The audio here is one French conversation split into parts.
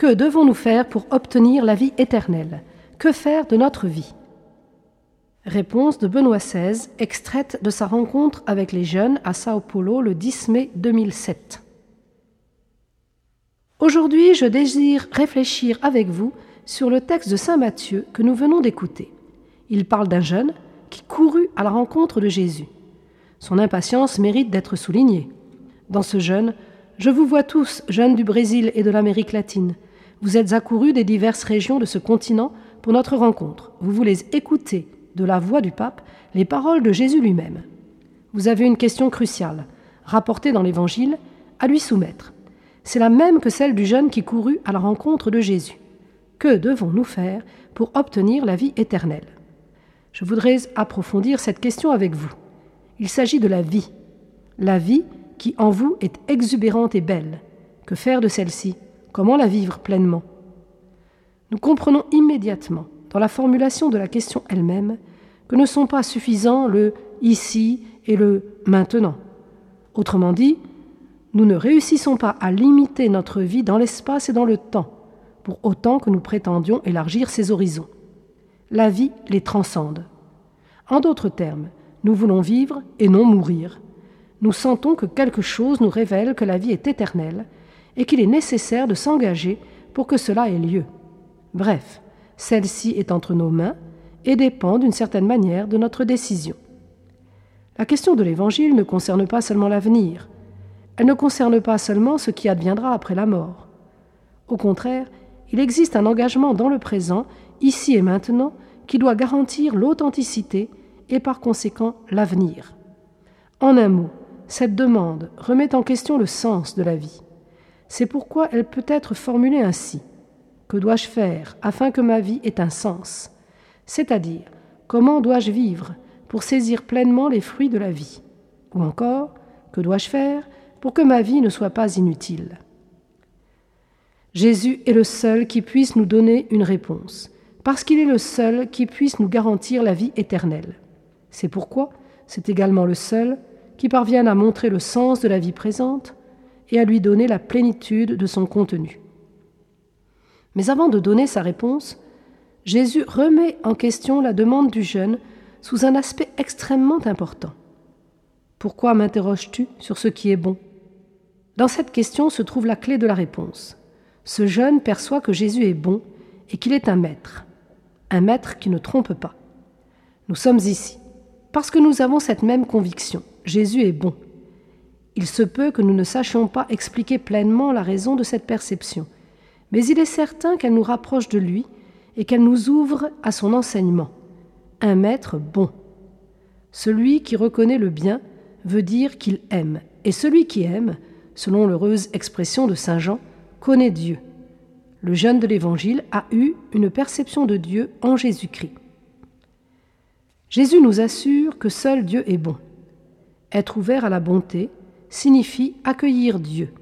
Que devons-nous faire pour obtenir la vie éternelle? Que faire de notre vie? Réponse de Benoît XVI, extraite de sa rencontre avec les jeunes à Sao Paulo le 10 mai 2007. Aujourd'hui, je désire réfléchir avec vous sur le texte de Saint Matthieu que nous venons d'écouter. Il parle d'un jeune qui courut à la rencontre de Jésus. Son impatience mérite d'être soulignée. Dans ce jeune, je vous vois tous, jeunes du Brésil et de l'Amérique latine, vous êtes accourus des diverses régions de ce continent pour notre rencontre. Vous voulez écouter de la voix du pape les paroles de Jésus lui-même. Vous avez une question cruciale, rapportée dans l'Évangile, à lui soumettre. C'est la même que celle du jeune qui courut à la rencontre de Jésus. Que devons-nous faire pour obtenir la vie éternelle? Je voudrais approfondir cette question avec vous. Il s'agit de la vie. La vie qui en vous est exubérante et belle. Que faire de celle-ci? Comment la vivre pleinement? Nous comprenons immédiatement, dans la formulation de la question elle-même, que ne sont pas suffisants le ici et le maintenant. Autrement dit, nous ne réussissons pas à limiter notre vie dans l'espace et dans le temps, pour autant que nous prétendions élargir ses horizons. La vie les transcende. En d'autres termes, nous voulons vivre et non mourir. Nous sentons que quelque chose nous révèle que la vie est éternelle et qu'il est nécessaire de s'engager pour que cela ait lieu. Bref, celle-ci est entre nos mains et dépend d'une certaine manière de notre décision. La question de l'Évangile ne concerne pas seulement l'avenir, elle ne concerne pas seulement ce qui adviendra après la mort. Au contraire, il existe un engagement dans le présent, ici et maintenant, qui doit garantir l'authenticité et par conséquent l'avenir. En un mot, cette demande remet en question le sens de la vie. C'est pourquoi elle peut être formulée ainsi. Que dois-je faire afin que ma vie ait un sens? C'est-à-dire, comment dois-je vivre pour saisir pleinement les fruits de la vie? Ou encore, que dois-je faire pour que ma vie ne soit pas inutile? Jésus est le seul qui puisse nous donner une réponse, parce qu'il est le seul qui puisse nous garantir la vie éternelle. C'est pourquoi c'est également le seul qui parvienne à montrer le sens de la vie présente et à lui donner la plénitude de son contenu. Mais avant de donner sa réponse, Jésus remet en question la demande du jeune sous un aspect extrêmement important. Pourquoi m'interroges-tu sur ce qui est bon? Dans cette question se trouve la clé de la réponse. Ce jeune perçoit que Jésus est bon et qu'il est un maître, un maître qui ne trompe pas. Nous sommes ici parce que nous avons cette même conviction. Jésus est bon. Il se peut que nous ne sachions pas expliquer pleinement la raison de cette perception, mais il est certain qu'elle nous rapproche de lui et qu'elle nous ouvre à son enseignement. Un maître bon. Celui qui reconnaît le bien veut dire qu'il aime, et celui qui aime, selon l'heureuse expression de Saint Jean, connaît Dieu. Le jeune de l'Évangile a eu une perception de Dieu en Jésus-Christ. Jésus nous assure que seul Dieu est bon. Être ouvert à la bonté, signifie accueillir Dieu.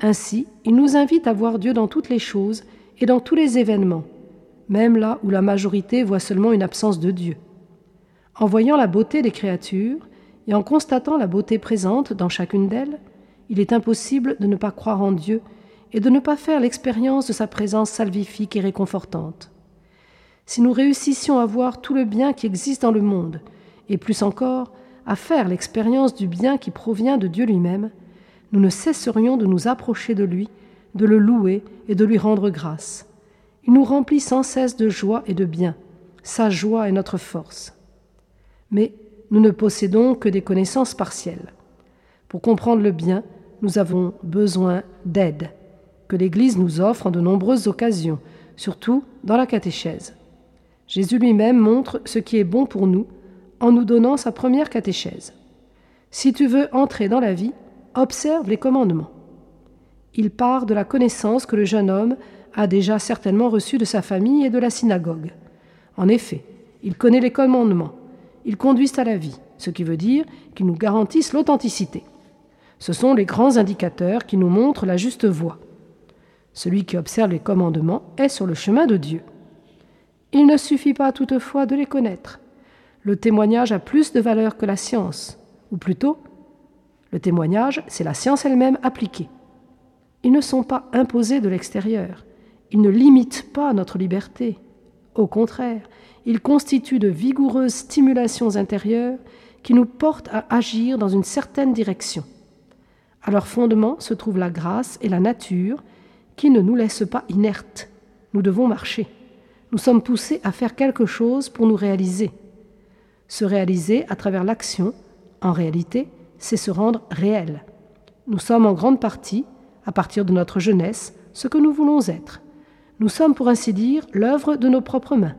Ainsi, il nous invite à voir Dieu dans toutes les choses et dans tous les événements, même là où la majorité voit seulement une absence de Dieu. En voyant la beauté des créatures et en constatant la beauté présente dans chacune d'elles, il est impossible de ne pas croire en Dieu et de ne pas faire l'expérience de sa présence salvifique et réconfortante. Si nous réussissions à voir tout le bien qui existe dans le monde, et plus encore, à faire l'expérience du bien qui provient de Dieu lui-même, nous ne cesserions de nous approcher de lui, de le louer et de lui rendre grâce. Il nous remplit sans cesse de joie et de bien. Sa joie est notre force. Mais nous ne possédons que des connaissances partielles. Pour comprendre le bien, nous avons besoin d'aide, que l'Église nous offre en de nombreuses occasions, surtout dans la catéchèse. Jésus lui-même montre ce qui est bon pour nous en nous donnant sa première catéchèse. Si tu veux entrer dans la vie, observe les commandements. Il part de la connaissance que le jeune homme a déjà certainement reçue de sa famille et de la synagogue. En effet, il connaît les commandements. Ils conduisent à la vie, ce qui veut dire qu'ils nous garantissent l'authenticité. Ce sont les grands indicateurs qui nous montrent la juste voie. Celui qui observe les commandements est sur le chemin de Dieu. Il ne suffit pas toutefois de les connaître le témoignage a plus de valeur que la science, ou plutôt, le témoignage, c'est la science elle-même appliquée. Ils ne sont pas imposés de l'extérieur, ils ne limitent pas notre liberté. Au contraire, ils constituent de vigoureuses stimulations intérieures qui nous portent à agir dans une certaine direction. À leur fondement se trouve la grâce et la nature qui ne nous laissent pas inertes. Nous devons marcher. Nous sommes poussés à faire quelque chose pour nous réaliser. Se réaliser à travers l'action, en réalité, c'est se rendre réel. Nous sommes en grande partie, à partir de notre jeunesse, ce que nous voulons être. Nous sommes, pour ainsi dire, l'œuvre de nos propres mains.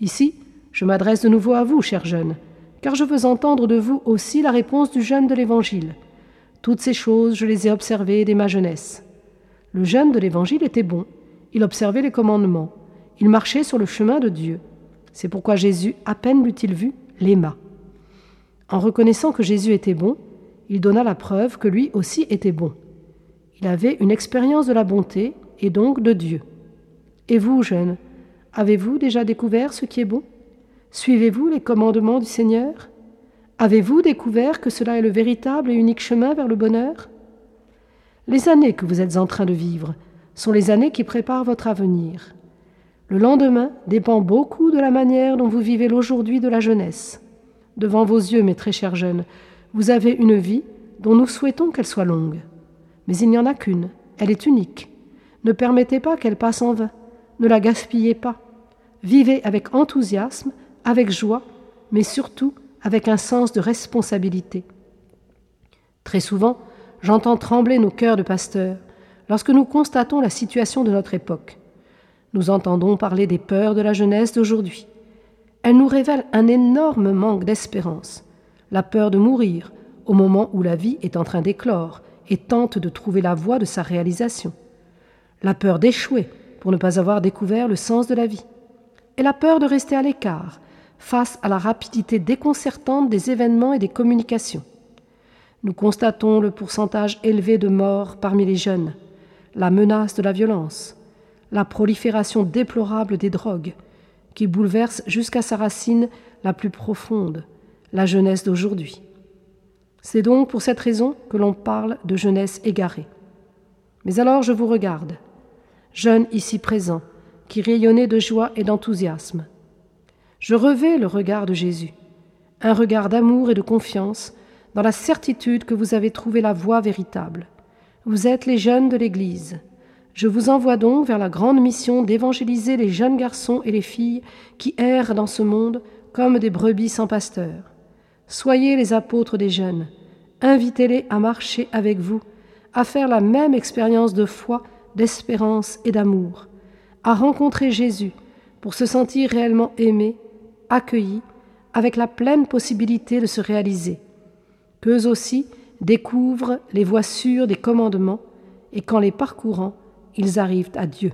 Ici, je m'adresse de nouveau à vous, chers jeunes, car je veux entendre de vous aussi la réponse du jeune de l'Évangile. Toutes ces choses, je les ai observées dès ma jeunesse. Le jeune de l'Évangile était bon, il observait les commandements, il marchait sur le chemin de Dieu. C'est pourquoi Jésus, à peine l'eut-il vu, l'aima. En reconnaissant que Jésus était bon, il donna la preuve que lui aussi était bon. Il avait une expérience de la bonté et donc de Dieu. Et vous, jeunes, avez-vous déjà découvert ce qui est bon? Suivez-vous les commandements du Seigneur? Avez-vous découvert que cela est le véritable et unique chemin vers le bonheur? Les années que vous êtes en train de vivre sont les années qui préparent votre avenir. Le lendemain dépend beaucoup de la manière dont vous vivez l'aujourd'hui de la jeunesse. Devant vos yeux, mes très chers jeunes, vous avez une vie dont nous souhaitons qu'elle soit longue. Mais il n'y en a qu'une, elle est unique. Ne permettez pas qu'elle passe en vain, ne la gaspillez pas. Vivez avec enthousiasme, avec joie, mais surtout avec un sens de responsabilité. Très souvent, j'entends trembler nos cœurs de pasteurs lorsque nous constatons la situation de notre époque. Nous entendons parler des peurs de la jeunesse d'aujourd'hui. Elles nous révèlent un énorme manque d'espérance la peur de mourir au moment où la vie est en train d'éclore et tente de trouver la voie de sa réalisation, la peur d'échouer pour ne pas avoir découvert le sens de la vie, et la peur de rester à l'écart face à la rapidité déconcertante des événements et des communications. Nous constatons le pourcentage élevé de morts parmi les jeunes, la menace de la violence, la prolifération déplorable des drogues, qui bouleverse jusqu'à sa racine la plus profonde, la jeunesse d'aujourd'hui. C'est donc pour cette raison que l'on parle de jeunesse égarée. Mais alors je vous regarde, jeune ici présent, qui rayonnez de joie et d'enthousiasme. Je revais le regard de Jésus, un regard d'amour et de confiance, dans la certitude que vous avez trouvé la voie véritable. Vous êtes les jeunes de l'Église. Je vous envoie donc vers la grande mission d'évangéliser les jeunes garçons et les filles qui errent dans ce monde comme des brebis sans pasteur. Soyez les apôtres des jeunes, invitez-les à marcher avec vous, à faire la même expérience de foi, d'espérance et d'amour, à rencontrer Jésus pour se sentir réellement aimés, accueillis, avec la pleine possibilité de se réaliser. Qu'eux aussi découvrent les voies sûres des commandements, et qu'en les parcourant, ils arrivent à Dieu.